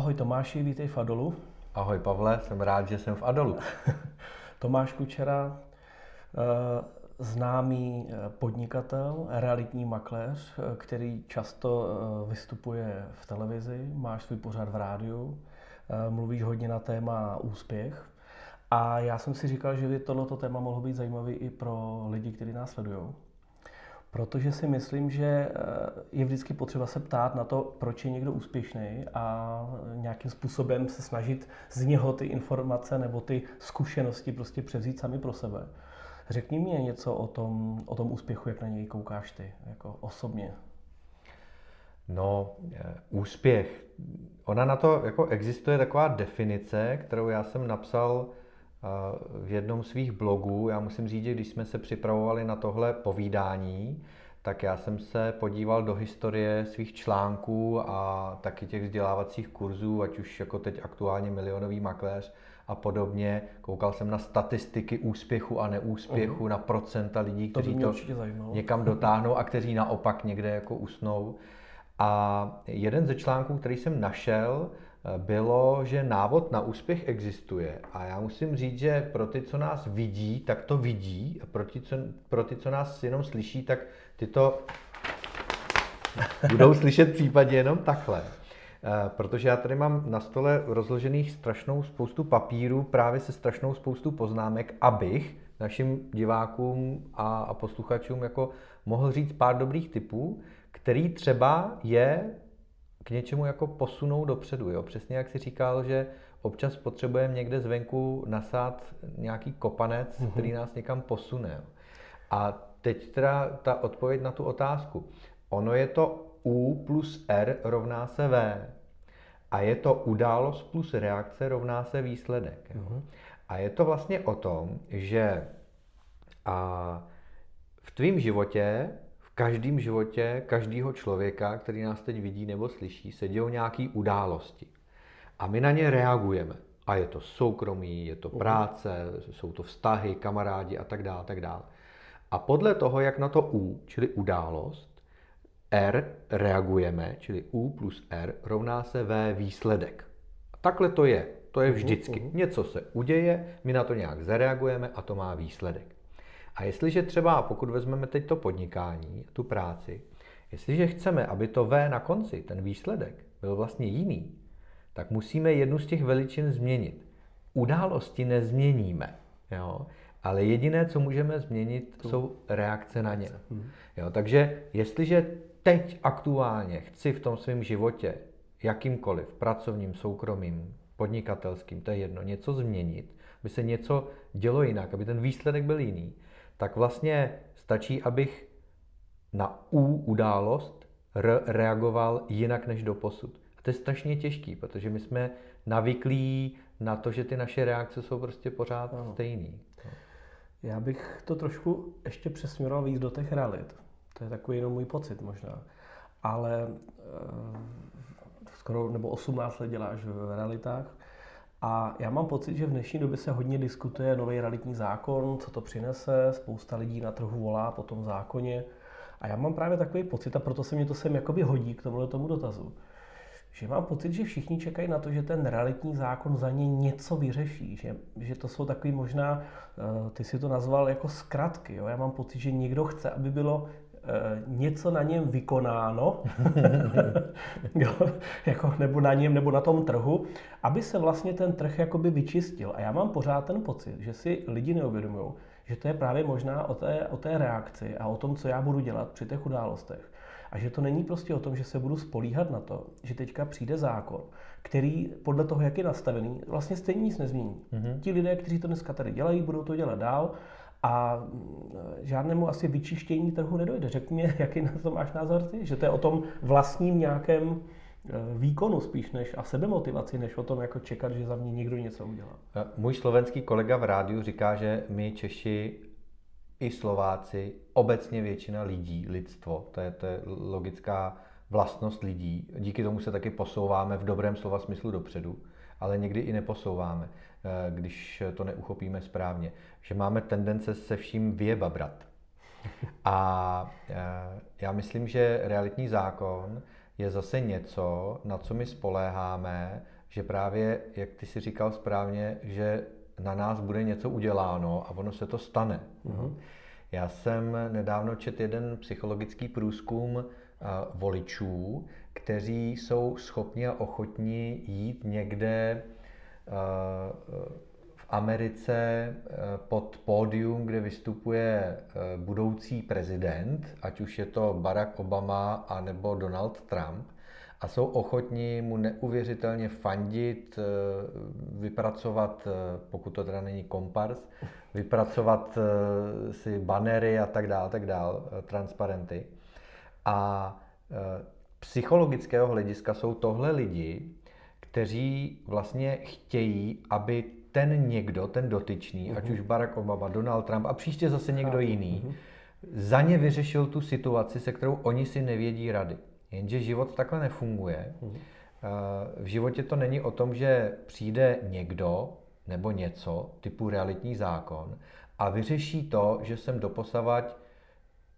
Ahoj Tomáši, vítej v Adolu. Ahoj Pavle, jsem rád, že jsem v Adolu. Tomáš Kučera, eh, známý eh, podnikatel, realitní makléř, eh, který často vystupuje v televizi, máš svůj pořad v rádiu, mluvíš hodně na téma úspěch. A já jsem si říkal, že by tohleto téma mohlo být zajímavý i pro lidi, kteří nás sledují. Protože si myslím, že eh, je vždycky potřeba se ptát na to, proč je někdo úspěšný a nějakým způsobem se snažit z něho ty informace nebo ty zkušenosti prostě převzít sami pro sebe. Řekni mi něco o tom, o tom úspěchu, jak na něj koukáš ty, jako osobně. No, eh, úspěch. Ona na to jako existuje taková definice, kterou já jsem napsal v jednom svých blogů. Já musím říct, že když jsme se připravovali na tohle povídání, tak já jsem se podíval do historie svých článků a taky těch vzdělávacích kurzů, ať už jako teď aktuálně milionový makléř a podobně. Koukal jsem na statistiky úspěchu a neúspěchu, uh-huh. na procenta lidí, kteří to, to někam dotáhnou a kteří naopak někde jako usnou. A jeden ze článků, který jsem našel, bylo, že návod na úspěch existuje. A já musím říct, že pro ty, co nás vidí, tak to vidí. A pro ty, co, pro ty, co nás jenom slyší, tak ty to budou slyšet případně jenom takhle. Eh, protože já tady mám na stole rozložených strašnou spoustu papírů právě se strašnou spoustu poznámek, abych našim divákům a, posluchačům jako mohl říct pár dobrých typů, který třeba je k něčemu jako posunou dopředu. Jo? Přesně jak si říkal, že občas potřebujeme někde zvenku nasát nějaký kopanec, mm-hmm. který nás někam posune. A teď teda ta odpověď na tu otázku. Ono je to U plus R rovná se V. A je to událost plus reakce rovná se výsledek. Jo? Mm-hmm. A je to vlastně o tom, že a v tvém životě každém životě každého člověka, který nás teď vidí nebo slyší, se dějou nějaké události. A my na ně reagujeme. A je to soukromí, je to mhm. práce, jsou to vztahy, kamarádi a tak dále, tak dále. A podle toho, jak na to U, čili událost, R reagujeme, čili U plus R rovná se V výsledek. A takhle to je. To je mhm, vždycky. Mhm. Něco se uděje, my na to nějak zareagujeme a to má výsledek. A jestliže třeba, pokud vezmeme teď to podnikání, tu práci, jestliže chceme, aby to V na konci, ten výsledek, byl vlastně jiný, tak musíme jednu z těch veličin změnit. Události nezměníme, jo? ale jediné, co můžeme změnit, jsou reakce na ně. Hmm. Jo? Takže jestliže teď aktuálně chci v tom svém životě, jakýmkoliv, pracovním, soukromým, podnikatelským, to je jedno, něco změnit, aby se něco dělo jinak, aby ten výsledek byl jiný, tak vlastně stačí, abych na U událost R reagoval jinak než do posud. A to je strašně těžký, protože my jsme navyklí na to, že ty naše reakce jsou prostě pořád ano. stejný. Já bych to trošku ještě přesměroval víc do těch realit. To je takový jenom můj pocit možná. Ale e, skoro nebo 18 let děláš v realitách a já mám pocit, že v dnešní době se hodně diskutuje nový realitní zákon, co to přinese, spousta lidí na trhu volá po tom zákoně. A já mám právě takový pocit, a proto se mě to sem jakoby hodí k tomuhle tomu dotazu, že mám pocit, že všichni čekají na to, že ten realitní zákon za ně něco vyřeší, že, že to jsou takový možná, eh, ty si to nazval jako zkratky, jo? já mám pocit, že někdo chce, aby bylo něco na něm vykonáno, jo, jako, nebo na něm, nebo na tom trhu, aby se vlastně ten trh jakoby vyčistil. A já mám pořád ten pocit, že si lidi neuvědomují, že to je právě možná o té, o té reakci a o tom, co já budu dělat při těch událostech. A že to není prostě o tom, že se budu spolíhat na to, že teďka přijde zákon, který podle toho, jak je nastavený, vlastně stejně nic nezmění. Mm-hmm. Ti lidé, kteří to dneska tady dělají, budou to dělat dál a mm, žádnému asi vyčištění trhu nedojde. Řekni mi, jaký na to máš názor ty? Že to je o tom vlastním nějakém e, výkonu spíš než a sebemotivaci, než o tom jako čekat, že za mě někdo něco udělá. E, můj slovenský kolega v rádiu říká, že my Češi i Slováci, obecně většina lidí, lidstvo, to je, to je logická vlastnost lidí. Díky tomu se taky posouváme v dobrém slova smyslu dopředu, ale někdy i neposouváme. Eh, když to neuchopíme správně. Že máme tendence se vším vyjebabrat. A eh, já myslím, že realitní zákon je zase něco, na co my spoléháme, že právě, jak ty si říkal správně, že na nás bude něco uděláno a ono se to stane. Mm-hmm. Já jsem nedávno čet jeden psychologický průzkum uh, voličů, kteří jsou schopni a ochotní jít někde uh, v Americe uh, pod pódium, kde vystupuje budoucí prezident, ať už je to Barack Obama anebo Donald Trump, a jsou ochotní mu neuvěřitelně fandit, eh, vypracovat, eh, pokud to teda není kompars, vypracovat eh, si banery a tak dále, tak dále, transparenty. A psychologického hlediska jsou tohle lidi, kteří vlastně chtějí, aby ten někdo, ten dotyčný, uh-huh. ať mhm. už Barack Obama, Donald Trump a příště zase někdo jiný, uh-huh. za ně vyřešil tu situaci, se kterou oni si nevědí rady. Jenže život takhle nefunguje. Mhm. V životě to není o tom, že přijde někdo nebo něco typu realitní zákon a vyřeší to, že jsem doposavať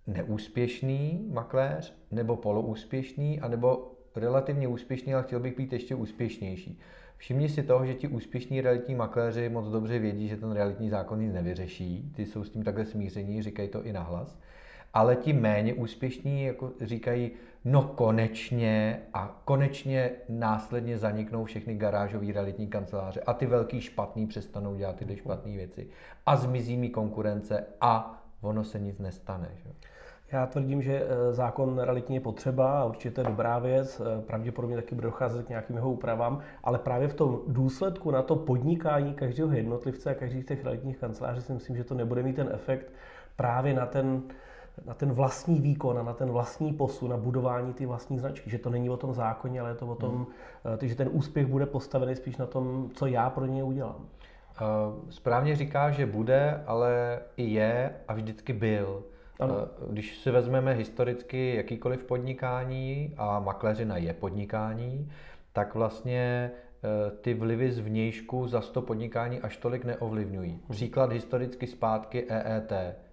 neúspěšný makléř nebo poloúspěšný, anebo relativně úspěšný, ale chtěl bych být ještě úspěšnější. Všimni si toho, že ti úspěšní realitní makléři moc dobře vědí, že ten realitní zákon nic nevyřeší. Ty jsou s tím takhle smíření, říkají to i nahlas. Ale ti méně úspěšní jako říkají, no konečně a konečně následně zaniknou všechny garážové realitní kanceláře a ty velký špatný přestanou dělat tyhle špatné věci a zmizí mi konkurence a ono se nic nestane. Že? Já tvrdím, že eh, zákon realitní je potřeba a určitě je dobrá věc, eh, pravděpodobně taky bude docházet k nějakým jeho úpravám, ale právě v tom důsledku na to podnikání každého jednotlivce a každých těch realitních kanceláří si myslím, že to nebude mít ten efekt právě na ten na ten vlastní výkon a na ten vlastní posun, na budování ty vlastní značky. Že to není o tom zákoně, ale je to o tom, hmm. že ten úspěch bude postavený spíš na tom, co já pro ně udělám. Eh, správně říká, že bude, ale i je a vždycky byl. Ano. Eh, když si vezmeme historicky jakýkoliv podnikání a makléřina je podnikání, tak vlastně ty vlivy z vnějšku za to podnikání až tolik neovlivňují. Hmm. Příklad historicky zpátky EET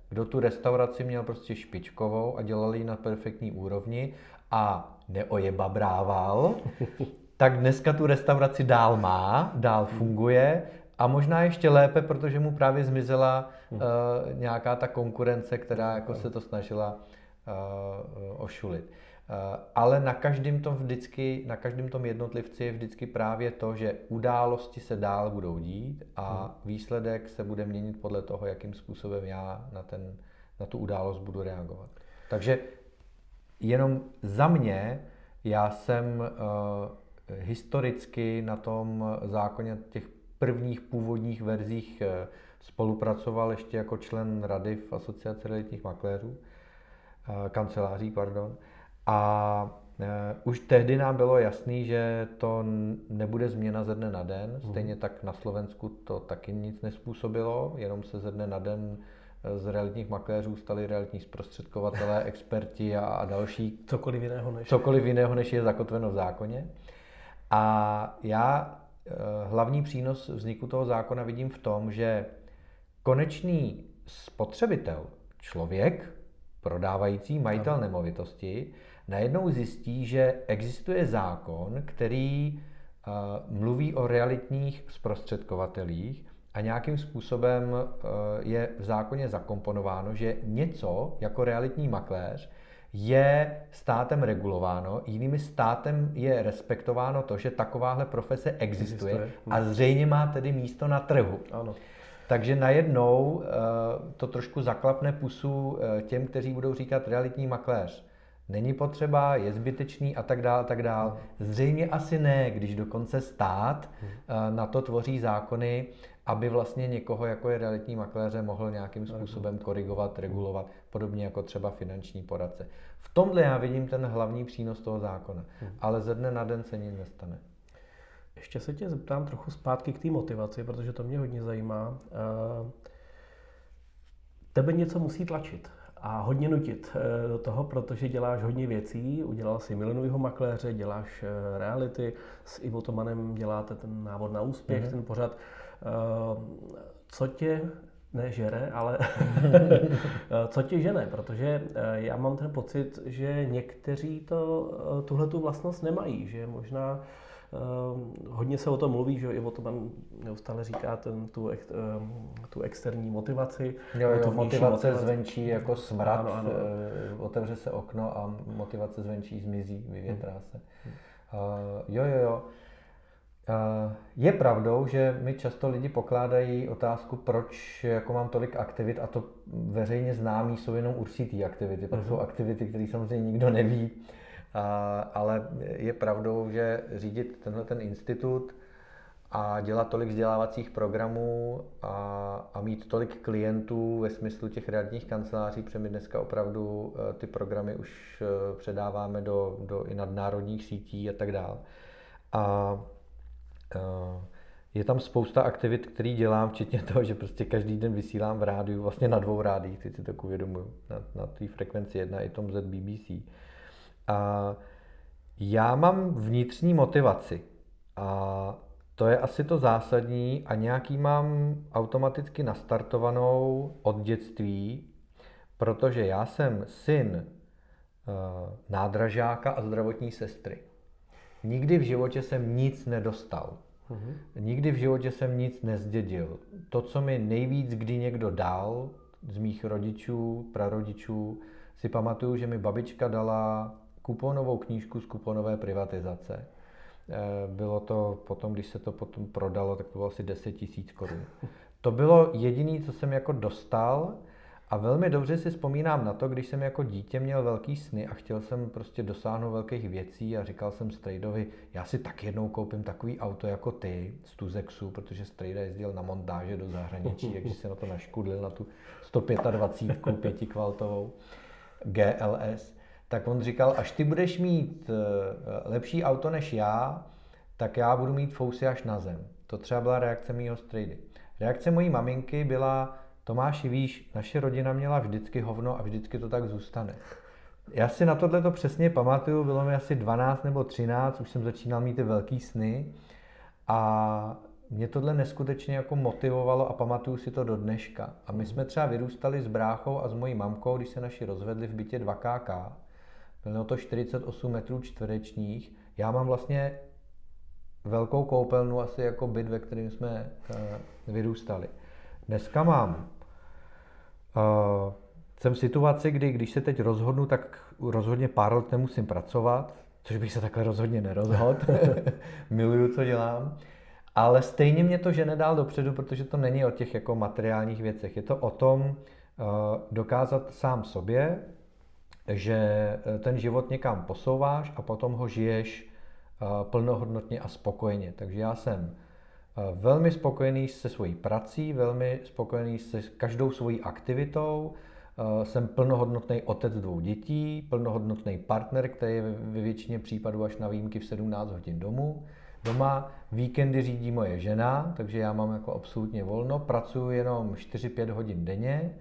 kdo tu restauraci měl prostě špičkovou a dělal ji na perfektní úrovni a neojebabrával, tak dneska tu restauraci dál má, dál funguje a možná ještě lépe, protože mu právě zmizela uh, nějaká ta konkurence, která jako se to snažila uh, ošulit. Eh, ale na každém tom vždycky, na každém tom jednotlivci je vždycky právě to, že události se dál budou dít a hmm. výsledek se bude měnit podle toho, jakým způsobem já na, ten, na tu událost budu reagovat. Takže jenom za mě, já jsem uh, historicky na tom zákoně těch prvních původních verzích uh, spolupracoval ještě jako člen rady v asociaci realitních makléřů, uh, kanceláří, pardon. A e, už tehdy nám bylo jasný, že to nebude změna ze dne na den. Mhm. Stejně tak na Slovensku to taky nic nespůsobilo, jenom se ze dne na den e, z realitních makléřů stali realitní zprostředkovatelé, experti a, a další. Cokoliv jiného než. Cokoliv jiného, než je zakotveno v zákoně. A já hlavní přínos vzniku toho zákona vidím v tom, že konečný spotřebitel, člověk, prodávající, majitel nemovitosti, najednou zjistí, že existuje zákon, který uh, mluví o realitních zprostředkovatelích a nějakým způsobem uh, je v zákoně zakomponováno, že něco jako realitní makléř je státem regulováno, jinými státem je respektováno to, že takováhle profese existuje, existuje. a zřejmě má tedy místo na trhu. Ano. Takže najednou uh, to trošku zaklapne pusu těm, kteří budou říkat realitní makléř není potřeba, je zbytečný a tak dále, a tak dále. Zřejmě asi ne, když dokonce stát eh, na to tvoří zákony, aby vlastně někoho, jako je realitní makléře, mohl nějakým způsobem korigovat, regulovat, podobně jako třeba finanční poradce. V tomhle já vidím ten hlavní přínos toho zákona, hmm. ale ze dne na den se nic nestane. Ještě se tě zeptám trochu zpátky k té motivaci, protože to mě hodně zajímá. Eh, tebe něco musí tlačit a hodně nutit eh, do toho, protože děláš hodně věcí. Udělal si milionového makléře, děláš eh, reality, s Ivo Tomanem děláte ten návod na úspěch, mm-hmm. ten pořad. Co tě ne žere, ale co tě žene, protože já mám ten pocit, že někteří to, tuhle tu vlastnost nemají, že možná hodně se o tom mluví, že Ivo Toman neustále říká ten, tu, ex, ehm, tu externí motivaci. Jo, jo, tu motivace, motivace zvenčí jako smrad, ano, ano. Eh, otevře se okno a motivace zvenčí zmizí, vyvětrá hmm. se. Hmm. Uh, jo, jo, jo. Uh, je pravdou, že mi často lidi pokládají otázku, proč jako mám tolik aktivit a to veřejně známý jsou jenom určitý aktivity. Pak uh-huh. jsou aktivity, které samozřejmě nikdo neví ale je pravdou, že řídit tenhle ten institut a dělat tolik vzdělávacích programů a, a mít tolik klientů ve smyslu těch realitních kanceláří, protože my dneska opravdu e, ty programy už e, předáváme do, do i nadnárodních sítí a tak dále. A, a e, je tam spousta aktivit, které dělám, včetně toho, že prostě každý den vysílám v rádiu, vlastně na dvou rádiích, teď si tak uvědomuji, na, na té frekvenci jedna i tom ZBBC. A já mám vnitřní motivaci a to je asi to zásadní a nějaký mám automaticky nastartovanou od dětství, protože já jsem syn uh, nádražáka a zdravotní sestry. Nikdy v životě jsem nic nedostal. Mm-hmm. Nikdy v životě jsem nic nezdědil. To, co mi nejvíc kdy někdo dal z mých rodičů, prarodičů, si pamatuju, že mi babička dala kuponovou knížku z kuponové privatizace. Eh, bylo to potom, když se to potom prodalo, tak to bylo asi 10 tisíc korun. To bylo jediné, co jsem jako dostal a velmi dobře si vzpomínám na to, když jsem jako dítě měl velký sny a chtěl jsem prostě dosáhnout velkých věcí a říkal jsem Strejdovi, já si tak jednou koupím takový auto jako ty z Tuzexu, protože Strejda jezdil na montáže do zahraničí, takže se na to naškudlil na tu 125 pětikvaltovou GLS tak on říkal, až ty budeš mít eh, lepší auto než já, tak já budu mít fousy až na zem. To třeba byla reakce mýho strejdy. Reakce mojí maminky byla, Tomáši, víš, naše rodina měla vždycky hovno a vždycky to tak zůstane. Já si na tohle to přesně pamatuju, bylo mi asi 12 nebo 13, už jsem začínal mít ty velký sny a mě tohle neskutečně jako motivovalo a pamatuju si to do dneška. A my jsme třeba vyrůstali s bráchou a s mojí mamkou, když se naši rozvedli v bytě 2KK bylo to 48 metrů čtverečních. Já mám vlastně velkou koupelnu, asi jako byt, ve kterém jsme uh, vyrůstali. Dneska mám uh, jsem v situaci, kdy když se teď rozhodnu, tak rozhodně pár let nemusím pracovat, což bych se takhle rozhodně nerozhodl. Miluju, co dělám. Ale stejně mě to žene dál dopředu, protože to není o těch jako materiálních věcech. Je to o tom uh, dokázat sám sobě, že eh, ten život někam posouváš a potom ho žiješ eh, plnohodnotně a spokojeně. Takže já jsem eh, velmi spokojený se svojí prací, velmi spokojený se každou svojí aktivitou, jsem plnohodnotný otec dvou dětí, plnohodnotný partner, který je ve většině případů až na výjimky v 17 hodin domů. Doma víkendy řídí moje žena, takže já mám jako absolutně volno, pracuji jenom 4-5 hodin denně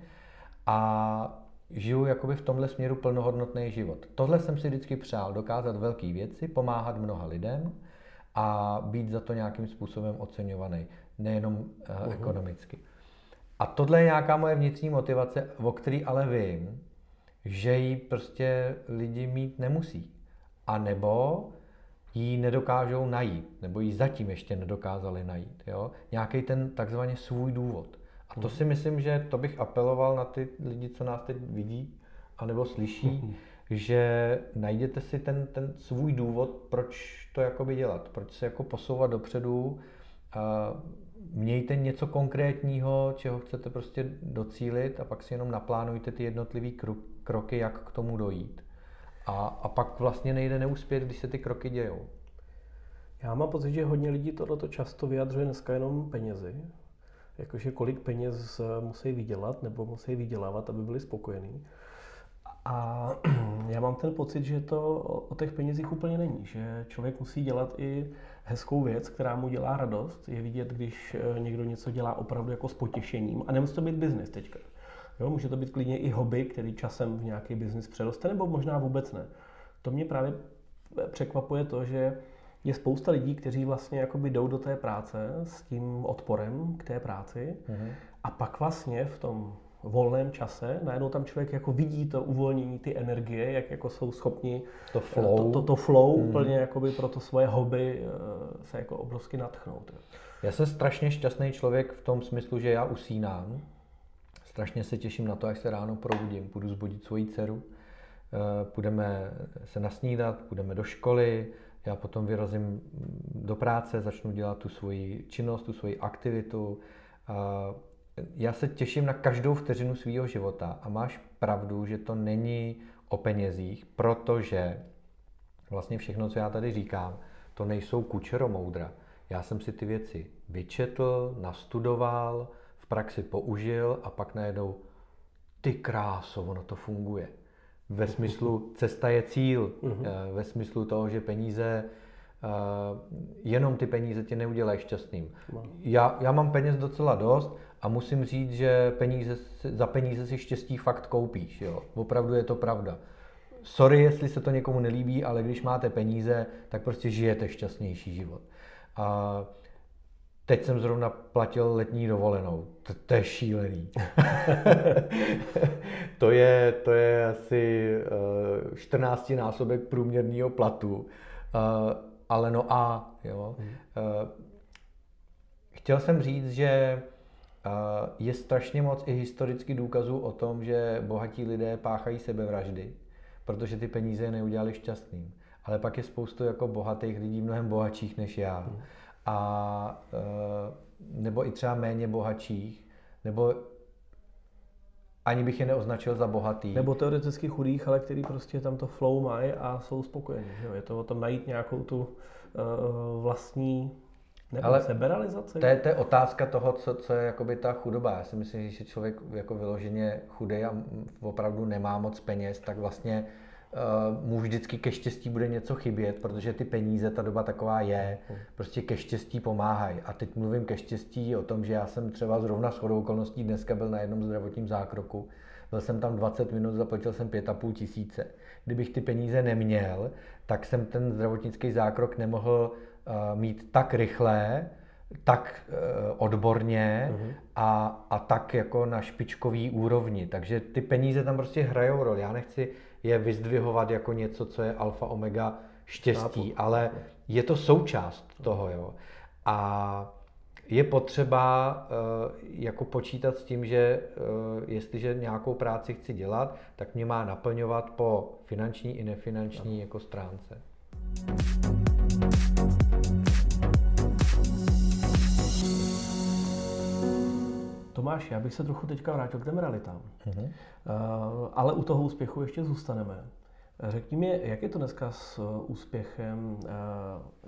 a žiju jakoby v tomhle směru plnohodnotný život. Tohle jsem si vždycky přál, dokázat velké věci, pomáhat mnoha lidem a být za to nějakým způsobem oceňovaný, nejenom uh, uh-huh. ekonomicky. A tohle je nějaká moje vnitřní motivace, o který ale vím, že ji prostě lidi mít nemusí. A nebo ji nedokážou najít, nebo ji zatím ještě nedokázali najít. Jo? Nějaký ten takzvaně svůj důvod. A to si myslím, že to bych apeloval na ty lidi, co nás teď vidí, anebo slyší, že najděte si ten, ten svůj důvod, proč to jakoby dělat, proč se jako posouvat dopředu, a mějte něco konkrétního, čeho chcete prostě docílit a pak si jenom naplánujte ty jednotlivé kroky, jak k tomu dojít. A, a pak vlastně nejde neuspět, když se ty kroky dějou. Já mám pocit, že hodně lidí tohleto často vyjadřuje dneska jenom penězi, jakože kolik peněz eh, musí vydělat nebo musí vydělávat, aby byli spokojení. A já mám ten pocit, že to o těch penězích úplně není, že člověk musí dělat i hezkou věc, která mu dělá radost. Je vidět, když eh, někdo něco dělá opravdu jako s potěšením. A nemusí to být biznis teďka. Jo, může to být klidně i hobby, který časem v nějaký biznis přeroste, nebo možná vůbec ne. To mě právě překvapuje to, že je spousta lidí, kteří vlastně jakoby jdou do té práce s tím odporem k té práci mm-hmm. a pak vlastně v tom volném čase, najednou tam člověk jako vidí to uvolnění, ty energie, jak jako jsou schopni to flow, to, to, to flow mm. úplně jakoby pro to svoje hobby eh, se jako obrovsky natchnout. Já jsem strašně šťastný člověk v tom smyslu, že já usínám. Strašně se těším na to, až se ráno probudím, půjdu zbudit svoji dceru, eh, půjdeme se nasnídat, půjdeme do školy, já potom vyrazím do práce, začnu dělat tu svoji činnost, tu svoji aktivitu. Já se těším na každou vteřinu svého života a máš pravdu, že to není o penězích, protože vlastně všechno, co já tady říkám, to nejsou kučeromoudra. Já jsem si ty věci vyčetl, nastudoval, v praxi použil a pak najednou ty kráso, ono to funguje. Ve smyslu cesta je cíl, eh, ve smyslu toho, že peníze, eh, jenom ty peníze tě neudělají šťastným. No. Já, já mám peněz docela dost a musím říct, že peníze, za peníze si štěstí fakt koupíš. Jo. Opravdu je to pravda. Sorry, jestli se to někomu nelíbí, ale když máte peníze, tak prostě žijete šťastnější život. A Teď jsem zrovna platil letní dovolenou. To, to je šílený. to, je, to je asi uh, 14 násobek průměrného platu. Uh, ale no a, jo. Uh, chtěl jsem říct, že je strašně moc i historicky důkazů o tom, že bohatí lidé páchají sebevraždy, protože ty peníze je neudělali šťastným. Ale pak je spoustu jako bohatých lidí, mnohem bohatších než já. A eh, nebo i třeba méně bohatších, nebo ani bych je neoznačil za bohatý. Nebo teoreticky chudých, ale který prostě tam to flow mají a jsou spokojení. Že? Je to o tom najít nějakou tu uh, vlastní nebo ale seberalizaci? To je, to je otázka toho, co, co je jakoby ta chudoba. Já si myslím, že člověk jako vyloženě chudej a opravdu nemá moc peněz, tak vlastně uh, mu vždycky ke štěstí bude něco chybět, protože ty peníze, ta doba taková je, prostě ke štěstí pomáhají. A teď mluvím ke štěstí o tom, že já jsem třeba zrovna s chodou okolností dneska byl na jednom zdravotním zákroku, byl jsem tam 20 minut, zaplatil jsem 5,5 tisíce. Kdybych ty peníze neměl, tak jsem ten zdravotnický zákrok nemohl uh, mít tak rychle, tak uh, odborně uh-huh. a, a tak jako na špičkový úrovni. Takže ty peníze tam prostě hrajou roli. Já nechci je vyzdvihovat jako něco, co je alfa omega štěstí, ale je to součást toho, jo. A je potřeba uh, jako počítat s tím, že uh, jestliže nějakou práci chci dělat, tak mě má naplňovat po finanční i nefinanční jako stránce. Tomáš, já bych se trochu teďka vrátil k těm realitám. Uh-huh. Uh, ale u toho úspěchu ještě zůstaneme. Řekni mi, jak je to dneska s úspěchem uh,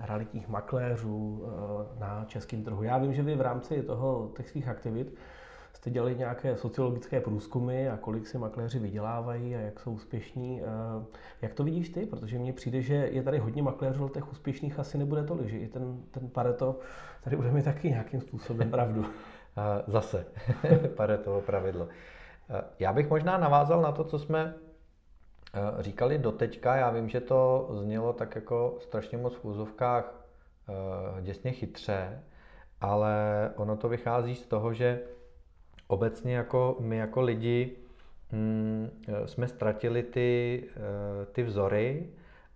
realitních makléřů uh, na českém trhu? Já vím, že vy v rámci toho, těch svých aktivit jste dělali nějaké sociologické průzkumy a kolik si makléři vydělávají a jak jsou úspěšní. Jak to vidíš ty? Protože mně přijde, že je tady hodně makléřů, ale těch úspěšných asi nebude tolik, že i ten, ten Pareto tady bude mít taky nějakým způsobem pravdu. Zase, Paretovo pravidlo. Já bych možná navázal na to, co jsme říkali doteďka. Já vím, že to znělo tak jako strašně moc v úzovkách děsně chytře, ale ono to vychází z toho, že obecně jako my jako lidi hm, jsme ztratili ty, ty vzory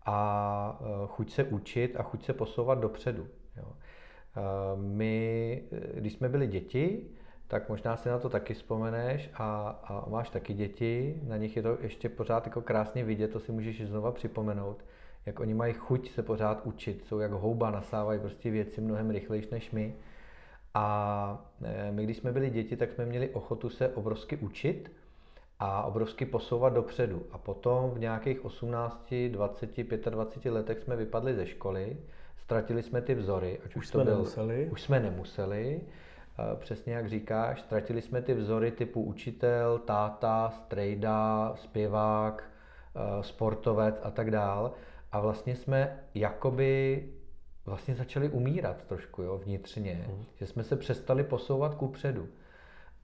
a chuť se učit a chuť se posouvat dopředu. Jo. My, když jsme byli děti, tak možná si na to taky vzpomeneš a, a máš taky děti, na nich je to ještě pořád jako krásně vidět, to si můžeš znova připomenout, jak oni mají chuť se pořád učit, jsou jak houba, nasávají prostě věci mnohem rychlejší než my. A e, my, když jsme byli děti, tak jsme měli ochotu se obrovsky učit a obrovsky posouvat dopředu. A potom v nějakých 18, 20, 25 letech jsme vypadli ze školy, Ztratili jsme ty vzory, ať už, už to jsme byl, nemuseli. Už jsme nemuseli, přesně jak říkáš, ztratili jsme ty vzory typu učitel, táta, strejda, zpěvák, sportovec a tak dál. A vlastně jsme jakoby vlastně začali umírat trošku jo, vnitřně, mm. že jsme se přestali posouvat ku předu.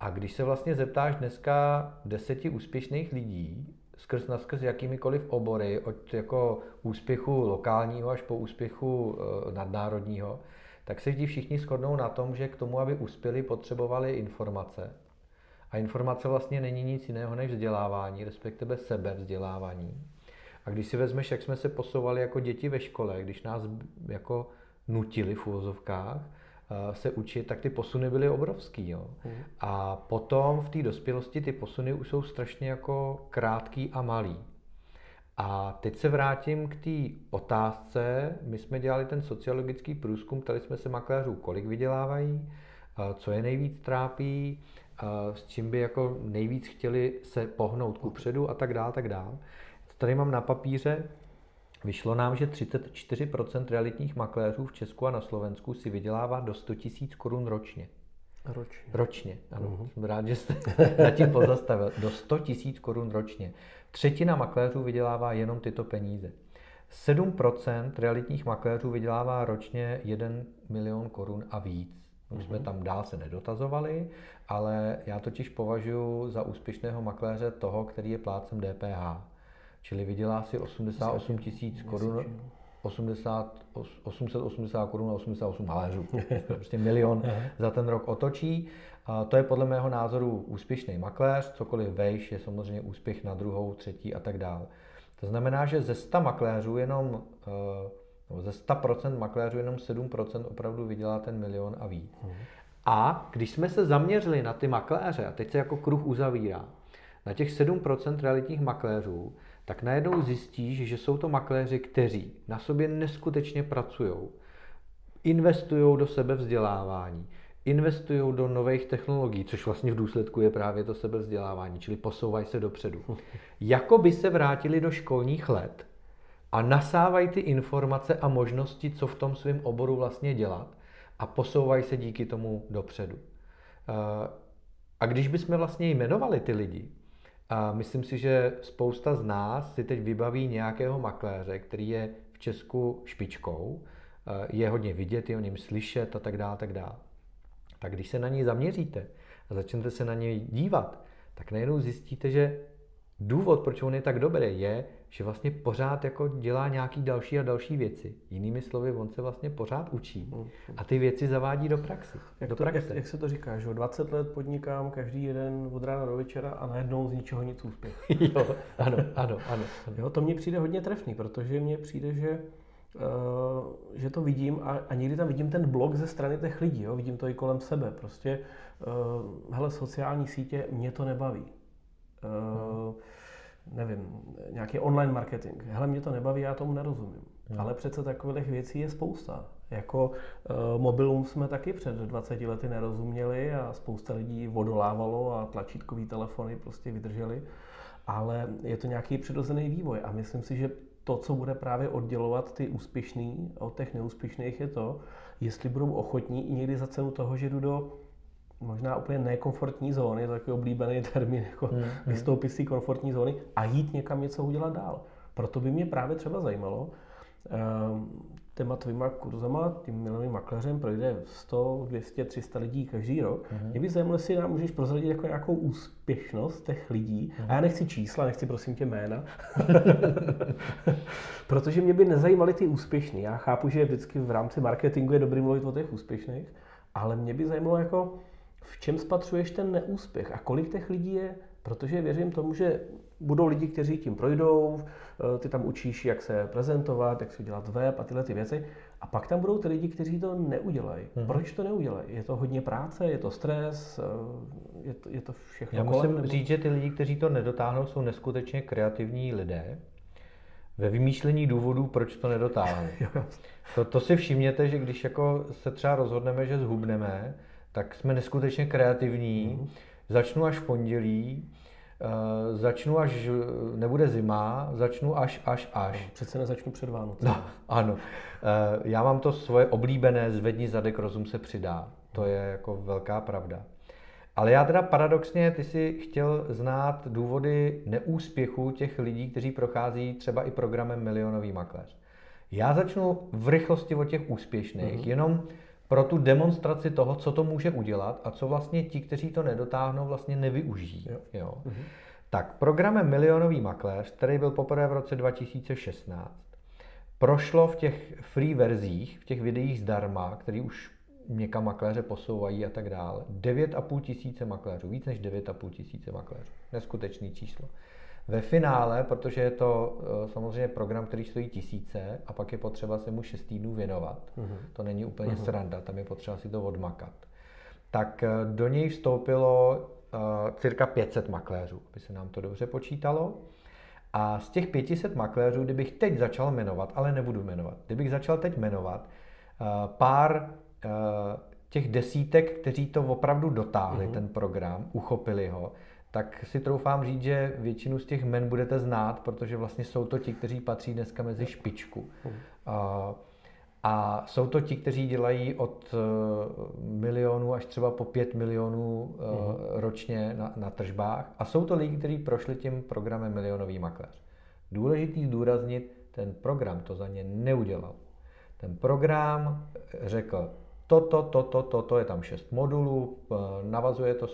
A když se vlastně zeptáš dneska deseti úspěšných lidí skrz na skrz jakýmikoliv obory, od jako úspěchu lokálního až po úspěchu e, nadnárodního, tak se vždy všichni shodnou na tom, že k tomu, aby uspěli, potřebovali informace. A informace vlastně není nic jiného než vzdělávání, respektive sebevzdělávání. A když si vezmeš, jak jsme se posouvali jako děti ve škole, když nás jako nutili v úvozovkách se učit, tak ty posuny byly obrovský. Jo. Mm. A potom v té dospělosti ty posuny už jsou strašně jako krátký a malý. A teď se vrátím k té otázce. My jsme dělali ten sociologický průzkum, ptali jsme se makléřů, kolik vydělávají, eh, co je nejvíc trápí, eh, s čím by jako nejvíc chtěli se pohnout kupředu a tak dále, tak dále. Tady mám na papíře, vyšlo nám, že 34% realitních makléřů v Česku a na Slovensku si vydělává do 100 000 korun ročně. Ročně. Ročně, ano. Uh-huh. Jsem rád, že jste nad tím pozastavil. Do 100 000 korun ročně. Třetina makléřů vydělává jenom tyto peníze. 7% realitních makléřů vydělává ročně 1 milion korun a víc. My jsme mhm. tam dál se nedotazovali, ale já totiž považuji za úspěšného makléře toho, který je plácem DPH. Čili vydělá si 88 tisíc korun, 80, 880 korun a 88 haléřů. prostě milion za ten rok otočí. A to je podle mého názoru úspěšný makléř, cokoliv vejš je samozřejmě úspěch na druhou, třetí a tak dále. To znamená, že ze 100 makléřů jenom, eh, no ze 100% makléřů jenom 7% opravdu vydělá ten milion a víc. A když jsme se zaměřili na ty makléře, a teď se jako kruh uzavírá, na těch 7% realitních makléřů, tak najednou zjistíš, že jsou to makléři, kteří na sobě neskutečně pracují, investují do sebevzdělávání, investují do nových technologií, což vlastně v důsledku je právě to sebevzdělávání, čili posouvají se dopředu. Jako by se vrátili do školních let a nasávají ty informace a možnosti, co v tom svém oboru vlastně dělat a posouvají se díky tomu dopředu. Eh, a když bychom vlastně jmenovali ty lidi, a myslím si, že spousta z nás si teď vybaví nějakého makléře, který je v Česku špičkou, eh, je hodně vidět, je o něm slyšet a tak dále, tak dále. Tak když se na něj zaměříte a začnete se na něj dívat, tak najednou zjistíte, že důvod, proč on je tak dobrý, je, že vlastně pořád jako dělá nějaký další a další věci. Jinými slovy, on se vlastně pořád učí mm, a ty věci zavádí do praxe. Jak, do to, praxe. Jak, jak se to říká, že 20 let podnikám každý jeden od rána do večera a najednou z ničeho nic úspěch. jo, ano, ano, ano, ano. Jo, to mně přijde hodně trefný, protože mně přijde, že uh, že to vidím a, a někdy tam vidím ten blok ze strany těch lidí, jo? vidím to i kolem sebe. Prostě, uh, hele, sociální sítě, mě to nebaví. Uh, hmm nevím, nějaký online marketing. Hele, mě to nebaví, já tomu nerozumím. Hmm. Ale přece takových věcí je spousta. Jako uh, mobilům jsme taky před 20 lety nerozuměli a spousta lidí vodolávalo a tlačítkový telefony prostě vydrželi. Ale je to nějaký přirozený vývoj a myslím si, že to, co bude právě oddělovat ty úspěšný od těch neúspěšných, je to, jestli budou ochotní i někdy za cenu toho, že jdu do možná úplně nekomfortní zóny, to je takový oblíbený termín, jako hmm, hmm. vystoupit z té komfortní zóny a jít někam něco udělat dál. Proto by mě právě třeba zajímalo, ehm, těma tvýma kurzama, tím milovým makléřem projde 100, 200, 300 lidí každý rok. Mm-hmm. Mě by zajímalo, jestli nám můžeš prozradit jako nějakou úspěšnost těch lidí. Mm-hmm. A já nechci čísla, nechci prosím tě jména. Protože mě by nezajímaly ty úspěšní. Já chápu, že vždycky v rámci marketingu je dobrý mluvit o těch úspěšných, ale mě by zajímalo jako, v čem spatřuješ ten neúspěch a kolik těch lidí je? Protože věřím tomu, že budou lidi, kteří tím projdou, eh, ty tam učíš, jak se prezentovat, jak si udělat web a tyhle ty věci. A pak tam budou ty lidi, kteří to neudělají. Hmm. Proč to neudělají? Je to hodně práce, je to stres, eh, je to, je to všechno Já musím nebo... říct, že ty lidi, kteří to nedotáhnou, jsou neskutečně kreativní lidé ve vymýšlení důvodů, proč to nedotáhnou. to, to si všimněte, že když jako se třeba rozhodneme, že zhubneme, tak jsme neskutečně kreativní. Mm. Začnu až v pondělí, uh, začnu až, nebude zima, začnu až, až, až. No, přece nezačnu před Vánoce. No, ano. Uh, já mám to svoje oblíbené zvedni zadek, rozum se přidá. To je jako velká pravda. Ale já teda paradoxně, ty si chtěl znát důvody neúspěchu těch lidí, kteří prochází třeba i programem Milionový makléř. Já začnu v rychlosti od těch úspěšných, mm-hmm. jenom pro tu demonstraci toho, co to může udělat a co vlastně ti, kteří to nedotáhnou, vlastně nevyužijí. Jo. Jo. Mhm. Tak programem Milionový makléř, který byl poprvé v roce 2016, prošlo v těch free verzích, v těch videích zdarma, který už někam makléře posouvají a tak dále, 9,5 tisíce makléřů, víc než 9,5 tisíce makléřů. Neskutečný číslo. Ve finále, protože je to eh, samozřejmě program, který stojí tisíce a pak je potřeba se mu 6 týdnů věnovat, uh-huh. to není úplně uh-huh. sranda, tam je potřeba si to odmakat, tak eh, do něj vstoupilo uh, cirka 500 makléřů, aby se nám to dobře počítalo. A z těch 500 makléřů, kdybych teď začal jmenovat, ale nebudu jmenovat, kdybych začal teď jmenovat uh, pár uh, těch desítek, kteří to opravdu dotáhli, uh-huh. ten program, uchopili ho, tak si troufám říct, že většinu z těch men budete znát, protože vlastně jsou to ti, kteří patří dneska mezi špičku. Uh, a jsou to ti, kteří dělají od uh, milionu až třeba po pět milionů uh, ročně na, na tržbách. A jsou to lidi, kteří prošli tím programem Milionový makléř. Důležitý zdůraznit, ten program to za ně neudělal. Ten program řekl, toto, toto, toto, je tam šest modulů, eh, navazuje to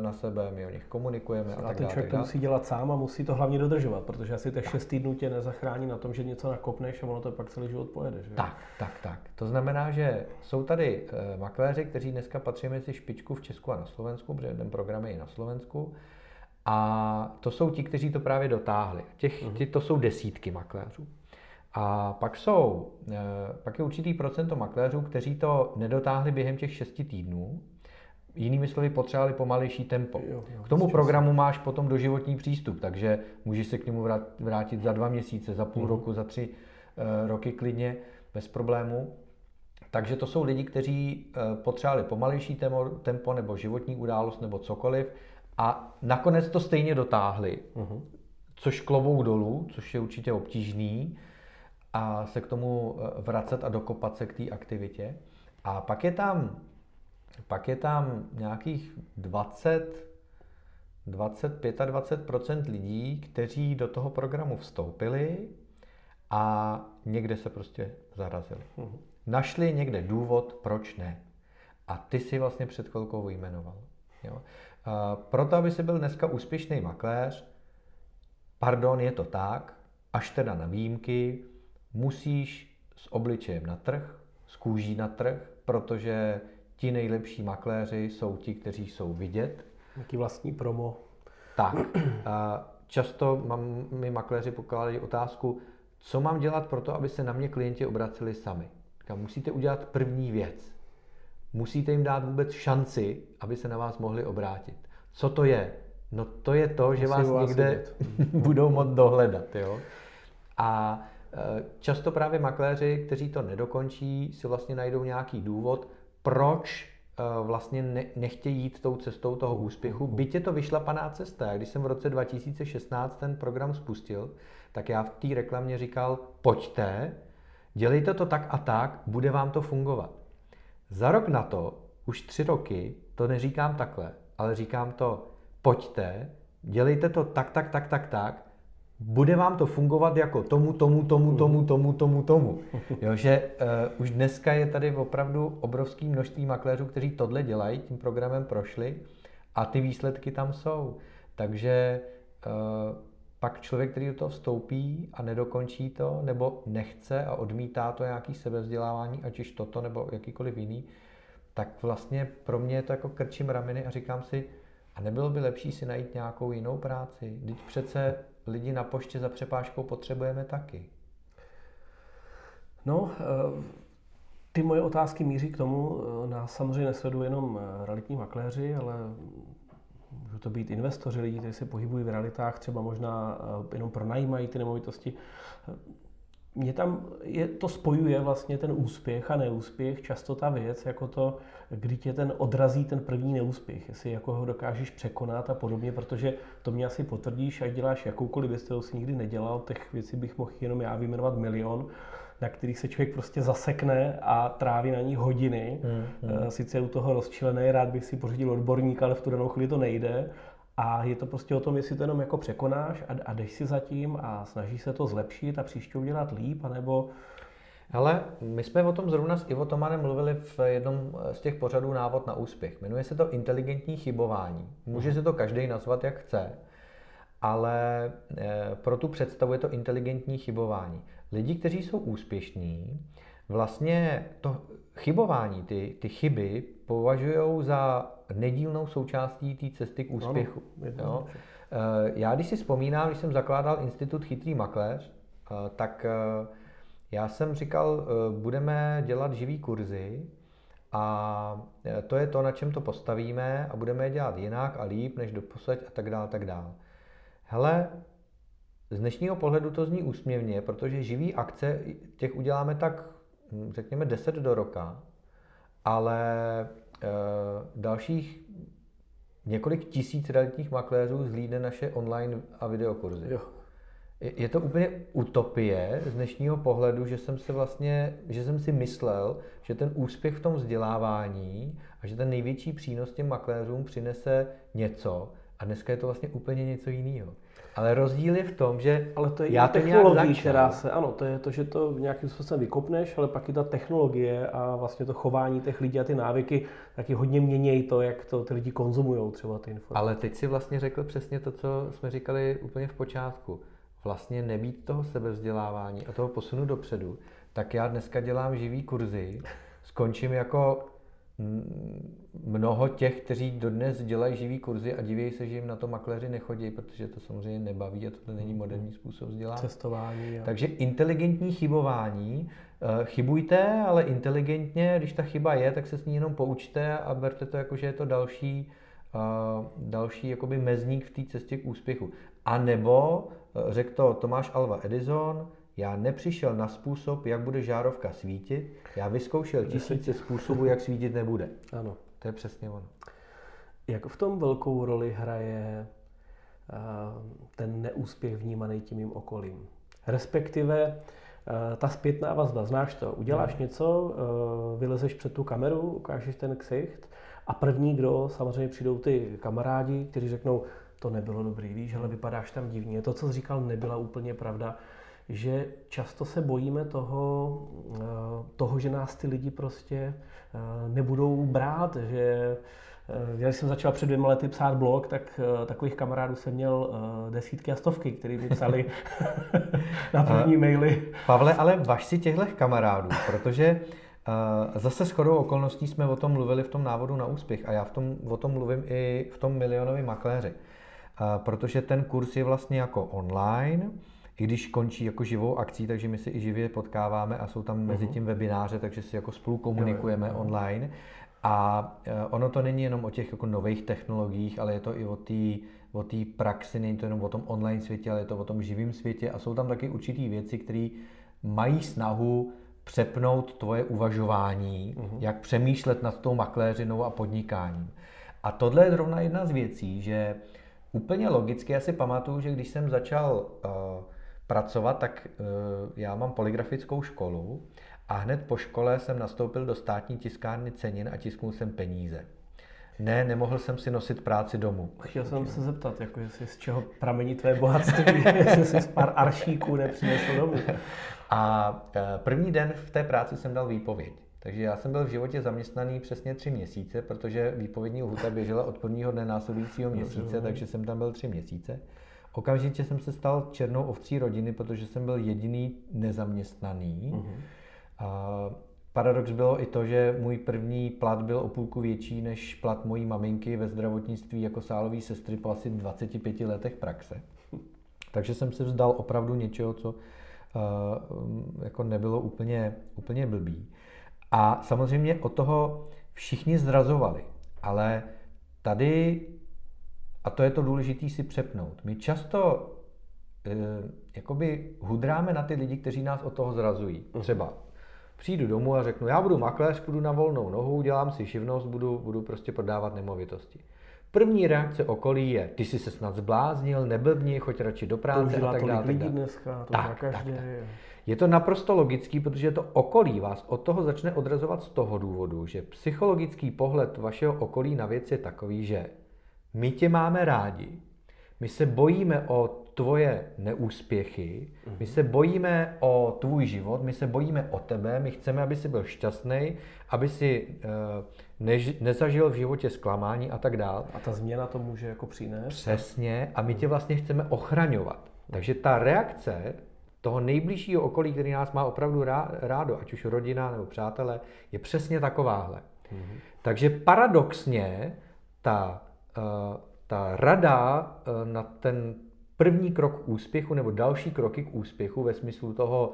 na sebe, my o nich komunikujeme. A, a ten člověk to musí dělat sám a musí to hlavně dodržovat, protože asi těch šest týdnů tě nezachrání na tom, že něco nakopneš a ono to pak celý život pojede. Že? Tak, tak, tak. To znamená, že jsou tady eh, makléři, kteří dneska patří mezi špičku v Česku a na Slovensku, protože ten program je i na Slovensku. A to jsou ti, kteří to právě dotáhli. Těch, uh-huh. to jsou desítky makléřů. A pak jsou, eh, pak je určitý procento makléřů, kteří to nedotáhli během těch šesti týdnů, Jinými slovy, potřebovali pomalejší tempo. Jo, jo, K tomu programu máš potom doživotní přístup, takže můžeš se k němu vrátit za dva měsíce, za půl mm. roku, za tři uh, roky klidně, bez problému. Takže to jsou lidi, kteří uh, potřebovali pomalejší tempo, nebo životní událost nebo cokoliv a nakonec to stejně dotáhli, mm. což klobou dolů, což je určitě obtížný, a se k tomu eh, vracet a dokopat se k té aktivitě. A pak je tam, pak je tam nějakých 20, 20, 25% lidí, kteří do toho programu vstoupili a někde se prostě zarazili. Mhm. Našli někde důvod, proč ne. A ty si vlastně před chvilkou vyjmenoval. Jo? A proto, aby si byl dneska úspěšný makléř, pardon, je to tak, až teda na výjimky, musíš s obličejem na trh, s kůží na trh, protože ti nejlepší makléři jsou ti, kteří jsou vidět. Jaký vlastní promo. Tak. A často mám, mi makléři pokládají otázku, co mám dělat pro to, aby se na mě klienti obraceli sami. Tak musíte udělat první věc. Musíte jim dát vůbec šanci, aby se na vás mohli obrátit. Co to je? No to je to, že vás, vás někde budou moct dohledat. Jo? A často právě makléři, kteří to nedokončí, si vlastně najdou nějaký důvod, proč eh, vlastně ne, nechtějí jít tou cestou toho úspěchu, byť je to vyšlapaná cesta. Když jsem v roce 2016 ten program spustil, tak já v té reklamě říkal, pojďte, dělejte to tak a tak, bude vám to fungovat. Za rok na to, už tři roky, to neříkám takhle, ale říkám to, pojďte, dělejte to tak, tak, tak, tak, tak, bude vám to fungovat jako tomu, tomu, tomu, tomu, tomu, tomu, tomu. Jo, že uh, už dneska je tady opravdu obrovský množství makléřů, kteří tohle dělají, tím programem prošli a ty výsledky tam jsou. Takže uh, pak člověk, který do toho vstoupí a nedokončí to, nebo nechce a odmítá to nějaký sebevzdělávání, ať už toto nebo jakýkoliv jiný, tak vlastně pro mě je to jako krčím rameny a říkám si, a nebylo by lepší si najít nějakou jinou práci? Teď přece lidi na poště za přepážkou potřebujeme taky. No, eh, ty moje otázky míří k tomu, eh, nás samozřejmě nesledují jenom eh, realitní makléři, ale můžou to být investoři, lidi, kteří se pohybují v realitách, třeba možná jenom pronajímají ty nemovitosti mě tam je, to spojuje vlastně ten úspěch a neúspěch, často ta věc, jako to, kdy tě ten odrazí ten první neúspěch, jestli jako ho dokážeš překonat a podobně, protože to mě asi potvrdíš, ať děláš jakoukoliv věc, kterou jsi nikdy nedělal, těch věcí bych mohl jenom já vyjmenovat milion, na kterých se člověk prostě zasekne a tráví na ní hodiny. Hmm, hmm. Sice je u toho rozčilený, rád bych si pořídil odborníka, ale v tu danou chvíli to nejde. A je to prostě o tom, jestli to jenom jako překonáš a, a jdeš si zatím a snažíš se to zlepšit a příště udělat líp, anebo... Ale my jsme o tom zrovna s Ivo Tomanem mluvili v jednom z těch pořadů Návod na úspěch. Jmenuje se to inteligentní chybování. Může se to každý nazvat, jak chce. ale eh, pro tu představu je to inteligentní chybování. Lidi, kteří jsou úspěšní, vlastně to chybování, ty, ty chyby považují za nedílnou součástí té cesty k úspěchu. Ano, jo? Eh, já když si vzpomínám, když jsem zakládal Institut Chytrý makléř, eh, tak já jsem říkal, budeme dělat živý kurzy a to je to, na čem to postavíme a budeme je dělat jinak a líp než doposud a tak dále, tak dále. Hele, z dnešního pohledu to zní úsměvně, protože živý akce, těch uděláme tak, hm, řekněme, 10 do roka, ale dalších několik tisíc realitních makléřů zhlídne naše online a videokurzy. Jo. Je to úplně utopie z dnešního pohledu, že jsem si vlastně, že jsem si myslel, že ten úspěch v tom vzdělávání a že ten největší přínos těm makléřům přinese něco, a dneska je to vlastně úplně něco jiného. Ale rozdíl je v tom, že ale to je já to technologie, která se, ano, to je to, že to nějakým způsobem vykopneš, ale pak i ta technologie a vlastně to chování těch lidí a ty návyky taky hodně měnějí to, jak to ty lidi konzumují třeba ty informace. Ale teď si vlastně řekl přesně to, co jsme říkali úplně v počátku. Vlastně nebýt toho sebevzdělávání a toho posunu dopředu, tak já dneska dělám živý kurzy, skončím jako mnoho těch, kteří dodnes dělají živý kurzy a diví se, že jim na to makléři nechodí, protože to samozřejmě nebaví a to není moderní způsob vzdělání. Cestování. Jo. Takže inteligentní chybování. Eh, chybujte, ale inteligentně, když ta chyba je, tak se s ní jenom poučte a berte to jako, že je to další, uh, další jakoby mezník v té cestě k úspěchu. A nebo, uh, řekl to Tomáš Alva Edison, já nepřišel na způsob, jak bude žárovka svítit, já vyzkoušel tisíce způsobů, jak svítit nebude. Ano. To je přesně ono. Jak v tom velkou roli hraje uh, ten neúspěch vnímaný tím mým okolím? Respektive uh, ta zpětná vazba, znáš to, uděláš no. něco, uh, vylezeš před tu kameru, ukážeš ten ksicht a první, kdo samozřejmě přijdou ty kamarádi, kteří řeknou, to nebylo dobrý, víš, ale vypadáš tam divně. To, co jsi říkal, nebyla úplně pravda že často se bojíme toho, eh, toho, že nás ty lidi prostě eh, nebudou brát, že eh, já jsem začal před dvěma lety psát blog, tak takových kamarádů jsem měl desítky a stovky, který mi psali na první maily. Pavle, ale vaš si těchto kamarádů, protože zase s chodou okolností jsme o tom mluvili v tom návodu na úspěch a já v tom, o tom mluvím i v tom milionovém makléři. Protože ten kurz je vlastně jako online, i když končí jako živou akcí, takže my si i živě potkáváme a jsou tam mezi mhm. tím webináře, takže si jako spolu komunikujeme jo, jo. online. A e, ono to není jenom o těch jako nových technologiích, ale je to i o té o té praxi, není to jenom o tom online světě, ale je to o tom živém světě a jsou tam taky určitý věci, které mají snahu přepnout tvoje uvažování, uh-huh. jak přemýšlet nad tou makléřinou a podnikáním. A tohle je zrovna jedna z věcí, že úplně logicky, já si pamatuju, že když jsem začal uh, pracovat, tak eh, já mám poligrafickou školu a hned po škole jsem nastoupil do státní tiskárny cenin a tisknul jsem peníze. Ne, nemohl jsem si nosit práci domů. Chtěl jsem se zeptat, jako jestli z čeho pramení tvé bohatství, jestli jsi z pár aršíků nepřinesl domů. A eh, první den v té práci jsem dal výpověď. Takže já jsem byl v životě zaměstnaný přesně tři měsíce, protože výpovědní lhuta běžela od prvního dne následujícího měsíce, takže jsem tam byl tři měsíce. Okamžitě jsem se stal černou ovcí rodiny, protože jsem byl jediný nezaměstnaný. Uh-huh. A paradox bylo i to, že můj první plat byl o půlku větší než plat mojí maminky ve zdravotnictví jako sálový sestry po asi 25 letech praxe. Takže jsem se vzdal opravdu něčeho, co uh, jako nebylo úplně, úplně blbý. A samozřejmě od toho všichni zrazovali. Ale tady a to je to důležité si přepnout. My často e, jakoby hudráme na ty lidi, kteří nás od toho zrazují. Uh-huh. Třeba přijdu domů a řeknu, já budu makléř, půjdu na volnou nohu, dělám si živnost, budu, budu prostě prodávat nemovitosti. První reakce okolí je, ty jsi se snad zbláznil, neblbni, choď radši do práce to a tak dále. lidí dneska, to tak. Tak, tak. Je to naprosto logický, protože to okolí vás od toho začne odrazovat z toho důvodu, že psychologický pohled vašeho okolí na věc je takový, že my tě máme rádi. My se bojíme o tvoje neúspěchy, my se bojíme o tvůj život, my se bojíme o tebe, my chceme, aby jsi byl šťastný, aby si uh, než, nezažil v životě zklamání a tak dál. A ta změna to může jako přinést? Přesně, a my tě vlastně chceme ochraňovat. Takže ta reakce toho nejbližšího okolí, který nás má opravdu rádo, ať už rodina nebo přátelé, je přesně takováhle. Mm-hmm. Takže paradoxně ta, ta rada uh, na ten první krok k úspěchu nebo další kroky k úspěchu ve smyslu toho,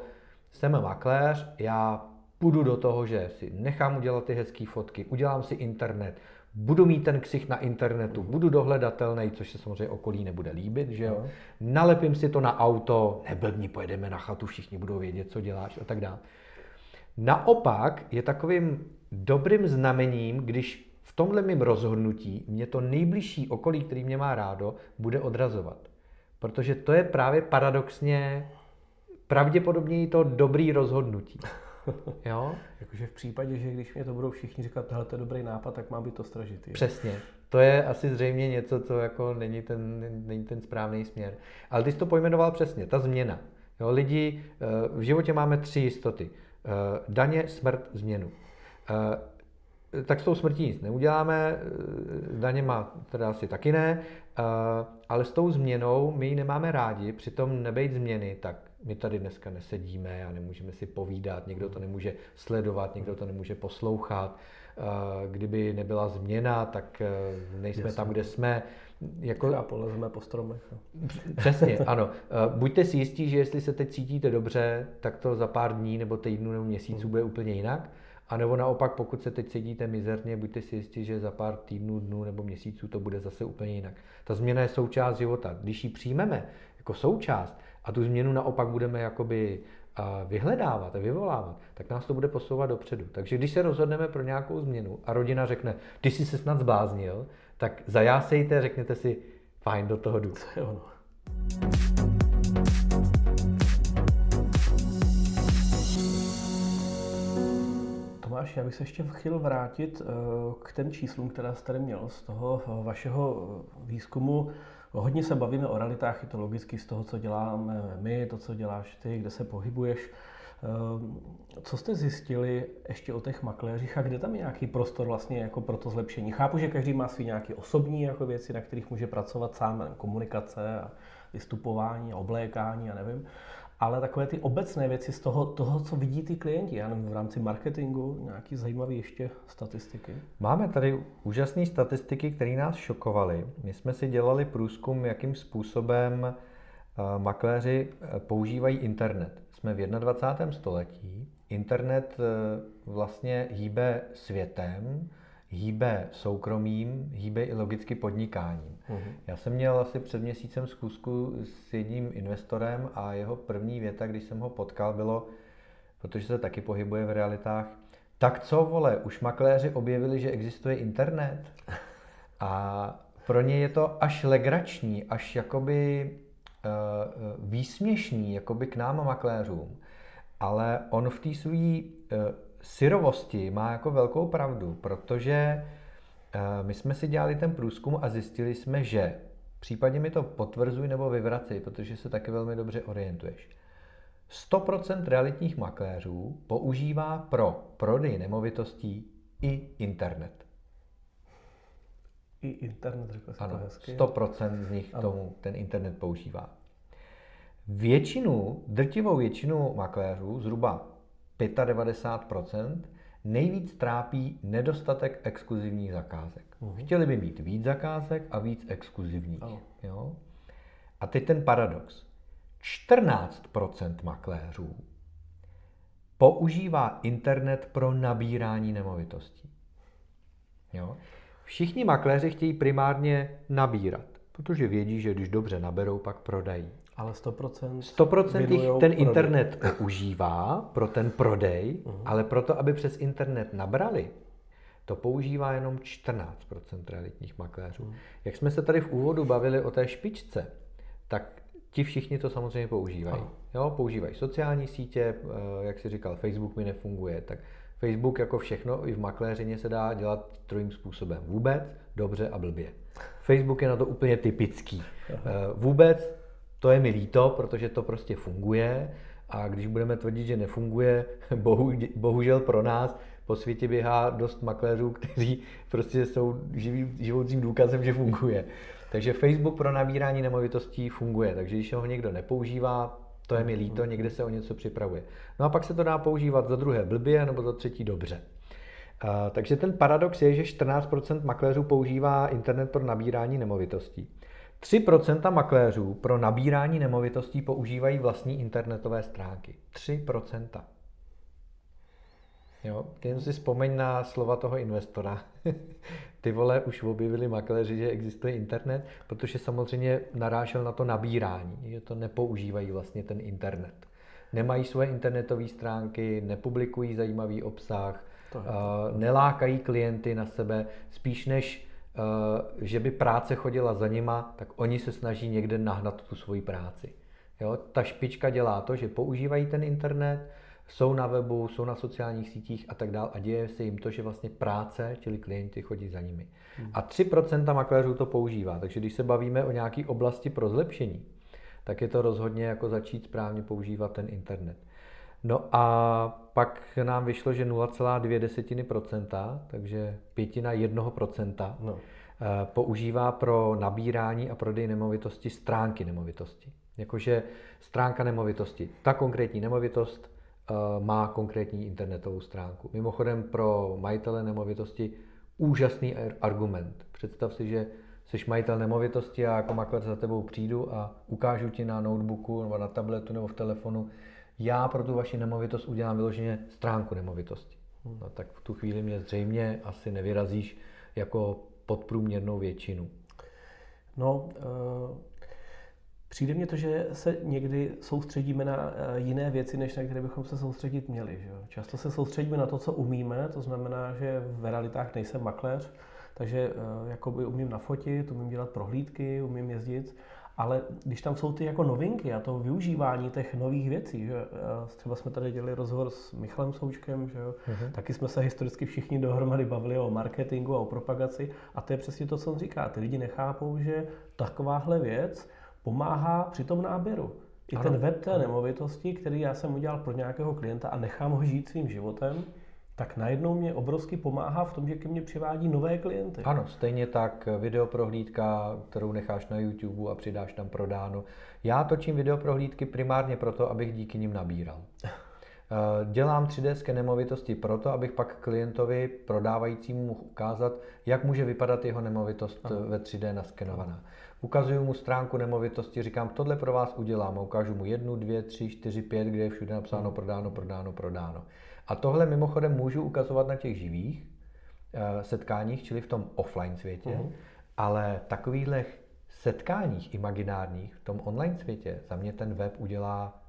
jsem makléř, já půjdu do toho, že si nechám udělat ty hezké fotky, udělám si internet, budu mít ten ksich na internetu, budu dohledatelný, což se samozřejmě okolí nebude líbit, že jo. Nalepím si to na auto, neblbni, pojedeme na chatu, všichni budou vědět, co děláš a tak dále. Naopak je takovým dobrým znamením, když v tomhle mým rozhodnutí mě to nejbližší okolí, který mě má rádo, bude odrazovat. Protože to je právě paradoxně pravděpodobně to dobrý rozhodnutí. Jo? Jakože v případě, že když mě to budou všichni říkat, tohle to je dobrý nápad, tak má být to stražitý. Přesně. To je asi zřejmě něco, co jako není ten, není ten správný směr. Ale ty jsi to pojmenoval přesně, ta změna. Jo, lidi, eh, v životě máme tři jistoty. Eh, daně, smrt, změnu. Eh, tak s tou smrtí nic neuděláme, daně má teda asi taky ne, ale s tou změnou my ji nemáme rádi, přitom nebejt změny, tak my tady dneska nesedíme a nemůžeme si povídat, někdo to nemůže sledovat, někdo to nemůže poslouchat. Kdyby nebyla změna, tak nejsme Jasně. tam, kde jsme. Jako... A polezeme po stromech. No. Přesně, ano. Buďte si jistí, že jestli se teď cítíte dobře, tak to za pár dní nebo týdnů nebo měsíců hmm. bude úplně jinak. A nebo naopak, pokud se teď cítíte mizerně, buďte si jistí, že za pár týdnů, dnů nebo měsíců to bude zase úplně jinak. Ta změna je součást života. Když ji přijmeme jako součást, a tu změnu naopak budeme jakoby vyhledávat a vyvolávat, tak nás to bude posouvat dopředu. Takže když se rozhodneme pro nějakou změnu a rodina řekne, ty jsi se snad zbláznil, tak zajásejte, řekněte si, fajn, do toho jdu. To je ono. Tomáš, já bych se ještě chtěl vrátit eh, k těm číslům, která jste tady měl z toho vašeho výzkumu Hodně se bavíme o realitách, je to logicky z toho, co děláme my, to, co děláš ty, kde se pohybuješ. Co jste zjistili ještě o těch makléřích a kde tam je nějaký prostor vlastně jako pro to zlepšení? Chápu, že každý má svý nějaké osobní jako věci, na kterých může pracovat sám, komunikace a vystupování oblékání a nevím ale takové ty obecné věci z toho, toho co vidí ty klienti, já nevím, v rámci marketingu, nějaký zajímavé ještě statistiky? Máme tady úžasné statistiky, které nás šokovaly. My jsme si dělali průzkum, jakým způsobem eh, makléři eh, používají internet. Jsme v 21. století. Internet eh, vlastně hýbe světem, hýbe soukromím, hýbe i logicky podnikáním. Uh-huh. Já jsem měl asi před měsícem zkusku s jedním investorem a jeho první věta, když jsem ho potkal, bylo, protože se taky pohybuje v realitách, tak co vole, už makléři objevili, že existuje internet? A pro ně je to až legrační, až jakoby uh, výsměšný, jakoby k nám makléřům. Ale on v té své uh, syrovosti má jako velkou pravdu, protože eh, my jsme si dělali ten průzkum a zjistili jsme, že případně mi to potvrzuj nebo vyvracej, protože se taky velmi dobře orientuješ. 100% realitních makléřů používá pro prodej nemovitostí i internet. I internet, řekl jsi ano, to hezky. 100% z nich ano. tomu ten internet používá. Většinu, drtivou většinu makléřů, zhruba 95%, nejvíc trápí nedostatek exkluzivních zakázek. Uh-huh. Chtěli by mít víc zakázek a víc exkluzivních. Oh. Jo? A teď ten paradox. 14% makléřů používá internet pro nabírání nemovitostí. Jo? Všichni makléři chtějí primárně nabírat, protože vědí, že když dobře naberou, pak prodají. Ale 100%, 100% jich ten prodej. internet používá pro ten prodej, uh-huh. ale proto, aby přes internet nabrali, to používá jenom 14% realitních makléřů. Uh-huh. Jak jsme se tady v úvodu bavili o té špičce, tak ti všichni to samozřejmě používají. Uh-huh. Jo, používají sociální sítě, eh, jak si říkal, Facebook mi nefunguje, tak Facebook jako všechno i v makléřině se dá dělat trojím způsobem. Vůbec, dobře a blbě. Facebook je na to úplně typický. Aha. Eh, vůbec to je mi líto, protože to prostě funguje a když budeme tvrdit, že nefunguje, bohu, bohužel pro nás po světě běhá dost makléřů, kteří prostě jsou živý, živoucím důkazem, že funguje. Takže Facebook pro nabírání nemovitostí funguje, takže když ho někdo nepoužívá, to je mi líto, někde se o něco připravuje. No a pak se to dá používat za druhé blbě nebo za třetí dobře. Uh, takže ten paradox je, že 14% makléřů používá internet pro nabírání nemovitostí. 3% makléřů pro nabírání nemovitostí používají vlastní internetové stránky. 3%. Jo, jen si vzpomeň na slova toho investora. Ty vole už objevili makléři, že existuje internet, protože samozřejmě narážel na to nabírání, že to nepoužívají vlastně ten internet. Nemají svoje internetové stránky, nepublikují zajímavý obsah, to uh, nelákají klienty na sebe, spíš než že by práce chodila za nima, tak oni se snaží někde nahnat tu svoji práci. Jo? Ta špička dělá to, že používají ten internet, jsou na webu, jsou na sociálních sítích a tak dále a děje se jim to, že vlastně práce, čili klienti chodí za nimi. Hmm. A 3% makléřů to používá, takže když se bavíme o nějaké oblasti pro zlepšení, tak je to rozhodně jako začít správně používat ten internet. No a pak nám vyšlo, že 0,2%, takže pětina 1% no. Eh, používá pro nabírání a prodej nemovitosti stránky nemovitosti. Jakože stránka nemovitosti. Ta konkrétní nemovitost Eh, má konkrétní internetovou stránku. Mimochodem pro majitele nemovitosti úžasný argument. Představ si, že jsi majitel nemovitosti a jako makléř za tebou přijdu a ukážu ti na notebooku nebo na tabletu nebo v telefonu, já pro tu vaši nemovitost udělám vyloženě stránku nemovitosti. No, tak v tu chvíli mě zřejmě asi nevyrazíš jako podprůměrnou většinu. No, uh Přijde mně to, že se někdy soustředíme na eh, jiné věci, než na které bychom se soustředit měli. Že? Často se soustředíme na to, co umíme, to znamená, že v realitách nejsem makléř, takže eh, jakoby umím nafotit, umím dělat prohlídky, umím jezdit, ale když tam jsou ty jako novinky a to využívání těch nových věcí, že eh, třeba jsme tady dělali rozhovor s Michalem Součkem, že jo, uh-huh. taky jsme se historicky všichni dohromady bavili o marketingu a o propagaci a to je přesně to, co on říká. Ty lidi nechápou, že takováhle věc pomáhá při tom náběru. I ano. ten web té nemovitosti, který já jsem udělal pro nějakého klienta a nechám ho žít svým životem, tak najednou mě obrovsky pomáhá v tom, že ke mně přivádí nové klienty. Ano, stejně tak videoprohlídka, kterou necháš na YouTube a přidáš tam prodáno. Já točím videoprohlídky primárně proto, abych díky nim nabíral. Eh, dělám 3D nemovitosti proto, abych pak klientovi prodávajícímu mohl ukázat, jak může vypadat jeho nemovitost ano. ve 3D naskenovaná. Ukazuju mu stránku nemovitosti, říkám, tohle pro vás udělám a ukážu mu jednu, dvě, tři, čtyři, pět, kde je všude napsáno prodáno, prodáno, prodáno. A tohle mimochodem můžu ukazovat na těch živých uh, setkáních, čili v tom offline světě, uh-huh. ale takovýchhle setkáních imaginárních v tom online světě za mě ten web udělá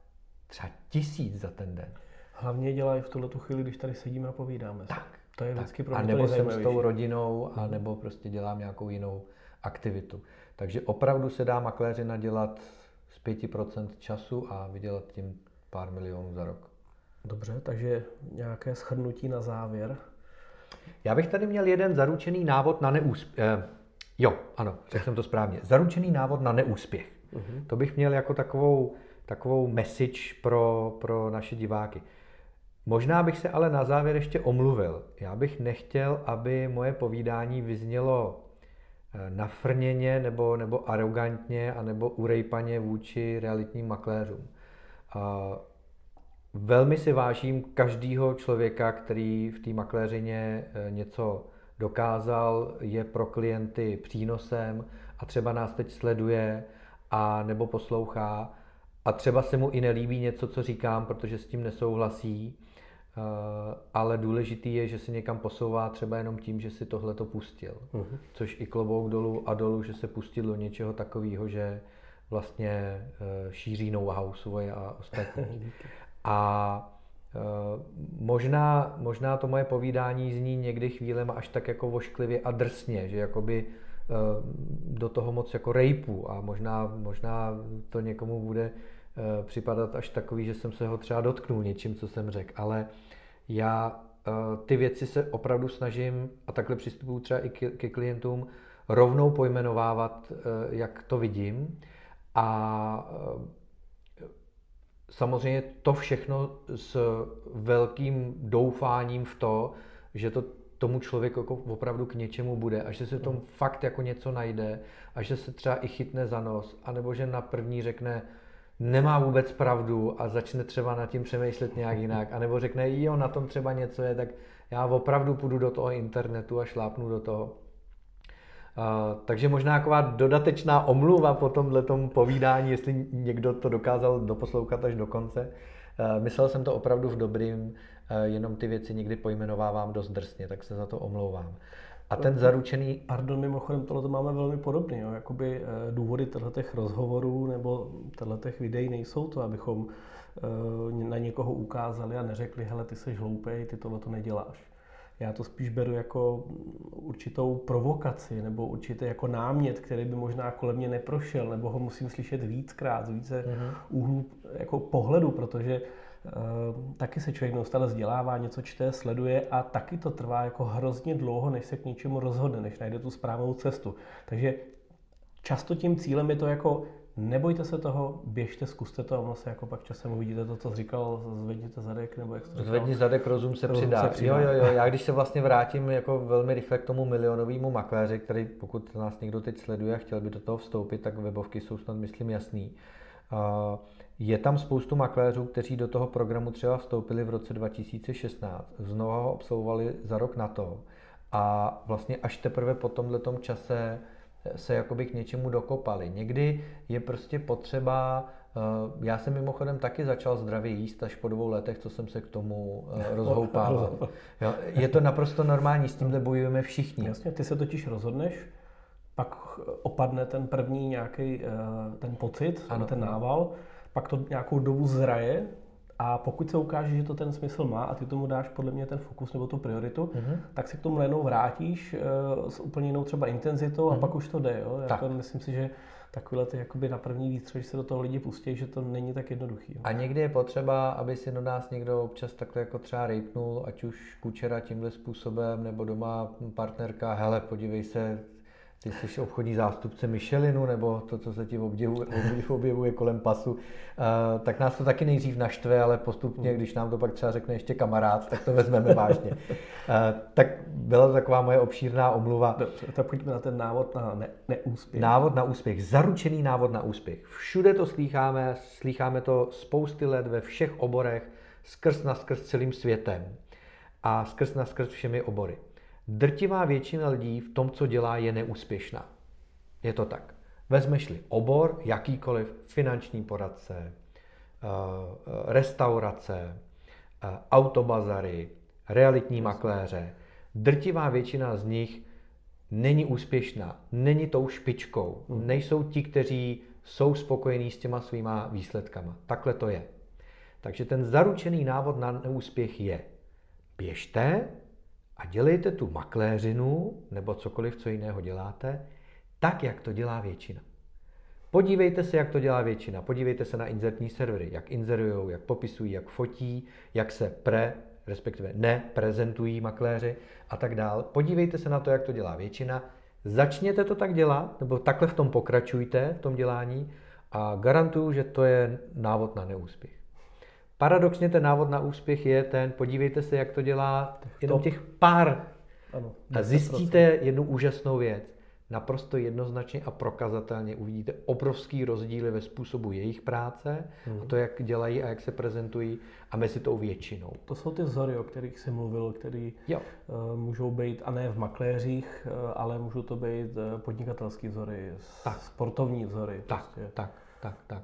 třeba tisíc za ten den. Hlavně dělají v tuhle chvíli, když tady sedíme a povídáme. Tak. To je vždycky pro mě A nebo jsem s tou rodinou, a nebo prostě dělám nějakou jinou aktivitu. Takže opravdu se dá makléři nadělat z 5% času a vydělat tím pár milionů za rok. Dobře, takže nějaké shrnutí na závěr. Já bych tady měl jeden zaručený návod na neúspěch. Eh, jo, ano, řekl jsem to správně. Zaručený návod na neúspěch. Uh-huh. To bych měl jako takovou, takovou message pro, pro naše diváky. Možná bych se ale na závěr ještě omluvil. Já bych nechtěl, aby moje povídání vyznělo Eh, nafrněně nebo, nebo arrogantně a nebo urejpaně vůči realitním makléřům. A velmi si vážím každého člověka, který v té makléřině eh, něco dokázal, je pro klienty přínosem a třeba nás teď sleduje a nebo poslouchá a třeba se mu i nelíbí něco, co říkám, protože s tím nesouhlasí Eh, ale důležitý je, že se někam posouvá třeba jenom tím, že si tohle to pustil. Uh-huh. Což i klobouk dolů a dolů, že se pustil do něčeho takového, že vlastně eh, šíří know-how svoje a ostatní. a eh, možná, možná to moje povídání zní někdy chvílema až tak jako vošklivě a drsně, že jakoby do toho moc jako rejpu a možná, možná to někomu bude připadat až takový, že jsem se ho třeba dotknul něčím, co jsem řekl, ale já ty věci se opravdu snažím, a takhle přistupuju třeba i ke, klientům, rovnou pojmenovávat, jak to vidím. A samozřejmě to všechno s velkým doufáním v to, že to tomu člověku jako opravdu k něčemu bude a že se tomu fakt jako něco najde a že se třeba i chytne za nos, anebo že na první řekne, nemá vůbec pravdu a začne třeba nad tím přemýšlet nějak jinak, anebo řekne, jo, na tom třeba něco je, tak já opravdu půjdu do toho internetu a šlápnu do toho. Takže možná taková dodatečná omluva po tomhle povídání, jestli někdo to dokázal doposlouchat až do konce. Uh, myslel jsem to opravdu v dobrým, uh, jenom ty věci někdy pojmenovávám dost drsně, tak se za to omlouvám. A ten zaručený... Pardon, mimochodem, tohle to máme velmi podobný. Jo? Jakoby důvody těch rozhovorů nebo těch videí nejsou to, abychom na někoho ukázali a neřekli, hele, ty jsi hloupej, ty tohle to neděláš. Já to spíš beru jako určitou provokaci nebo určitý jako námět, který by možná kolem mě neprošel, nebo ho musím slyšet víckrát, z více uh-huh. úhlů jako pohledu, protože uh, taky se člověk neustále vzdělává, něco čte, sleduje a taky to trvá jako hrozně dlouho, než se k něčemu rozhodne, než najde tu správnou cestu. Takže často tím cílem je to jako Nebojte se toho, běžte, zkuste to a ono se jako pak časem uvidíte to, co jsi říkal, zvedněte zadek, nebo jak jsi říkal. Zvedni zadek, rozum se, rozum přidá. se přidá. Jo, jo, jo, já když se vlastně vrátím jako velmi rychle k tomu milionovému makléři, který pokud nás někdo teď sleduje a chtěl by do toho vstoupit, tak webovky jsou snad, myslím, jasný. Je tam spoustu makléřů, kteří do toho programu třeba vstoupili v roce 2016, znovu ho absolvovali za rok na to a vlastně až teprve po tomhle čase se jakoby k něčemu dokopali. Někdy je prostě potřeba, eh, já jsem mimochodem taky začal zdravě jíst až po dvou letech, co jsem se k tomu eh, rozhoupával. Jo, je to naprosto normální, s tímhle bojujeme všichni. Jasně, ty se totiž rozhodneš, pak opadne ten první nějaký eh, ten pocit, ano, ten nával, pak to nějakou dobu zraje, a pokud se ukáže, že to ten smysl má a ty tomu dáš podle mě ten fokus nebo tu prioritu, mm-hmm. tak se k tomu najednou vrátíš uh, s úplně jinou třeba intenzitou mm-hmm. a mhm. pak už to jde. Jo? Jako myslím si, že takové ty jakoby na první výstřel, že se do toho lidi pustí, že to není tak jednoduchý. Jo? A někdy je potřeba, aby si do nás někdo občas takhle jako třeba rejpnul, ať už kučera tímhle způsobem, nebo doma partnerka, hele, podívej se, ty jsi obchodní zástupce Michelinu, nebo to, co se ti objevuje, objevuje kolem pasu, uh, tak nás to taky nejdřív naštve, ale postupně, když nám to pak třeba řekne ještě kamarád, tak to vezmeme vážně. Uh, tak byla to taková moje obšírná omluva. Dobře, tak pojďme na ten návod na ne- neúspěch. Návod na úspěch, zaručený návod na úspěch. Všude to slýcháme, slýcháme to spousty let ve všech oborech, skrz na skrz celým světem a skrz na skrz všemi obory. Drtivá většina lidí v tom, co dělá, je neúspěšná. Je to tak. Vezmeš-li obor, jakýkoliv, finanční poradce, eh, restaurace, eh, autobazary, realitní makléře, drtivá většina z nich není úspěšná, není tou špičkou, hmm. nejsou ti, kteří jsou spokojení s těma svýma výsledkama. Takhle to je. Takže ten zaručený návod na neúspěch je běžte, a dělejte tu makléřinu nebo cokoliv, co jiného děláte, tak, jak to dělá většina. Podívejte se, jak to dělá většina. Podívejte se na inzertní servery, jak inzerují, jak popisují, jak fotí, jak se pre, respektive neprezentují makléři a tak dál. Podívejte se na to, jak to dělá většina. Začněte to tak dělat, nebo takhle v tom pokračujte, v tom dělání a garantuju, že to je návod na neúspěch. Paradoxně ten návod na úspěch je ten, podívejte se, jak to dělá jenom těch pár. Ano, a zjistíte jednu úžasnou věc. Naprosto jednoznačně a prokazatelně uvidíte obrovský rozdíly ve způsobu jejich práce hmm. a to, jak dělají a jak se prezentují a mezi tou většinou. To jsou ty vzory, o kterých jsi mluvil, které uh, můžou být, a ne v makléřích, uh, ale můžou to být uh, podnikatelské vzory, tak. sportovní vzory. Tak, prostě. tak, tak, tak.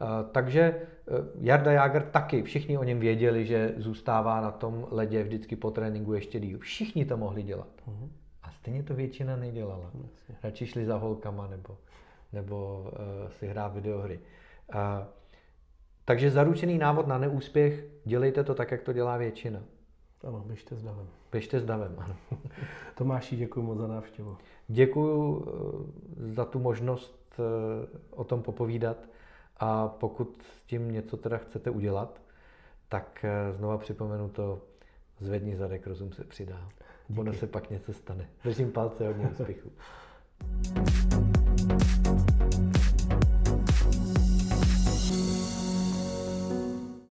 Eh, takže eh, Jarda Jager taky, všichni o něm věděli, že zůstává na tom ledě vždycky po tréninku ještě díl. Všichni to mohli dělat. Uh-huh. A stejně to většina nedělala. Uh-huh. Radši šli za holkama nebo, nebo uh, si hrát videohry. Uh, takže zaručený návod na neúspěch, dělejte to tak, jak to dělá většina. Ano, běžte s davem. Běžte s davem, ano. Tomáši, děkuji moc za návštěvu. Děkuji za tu možnost o tom popovídat. A pokud s tím něco teda chcete udělat, tak eh, znova připomenu to, zvedni zadek, rozum se přidá. Díky. Ono se pak něco stane. Držím palce, hodně úspěchu.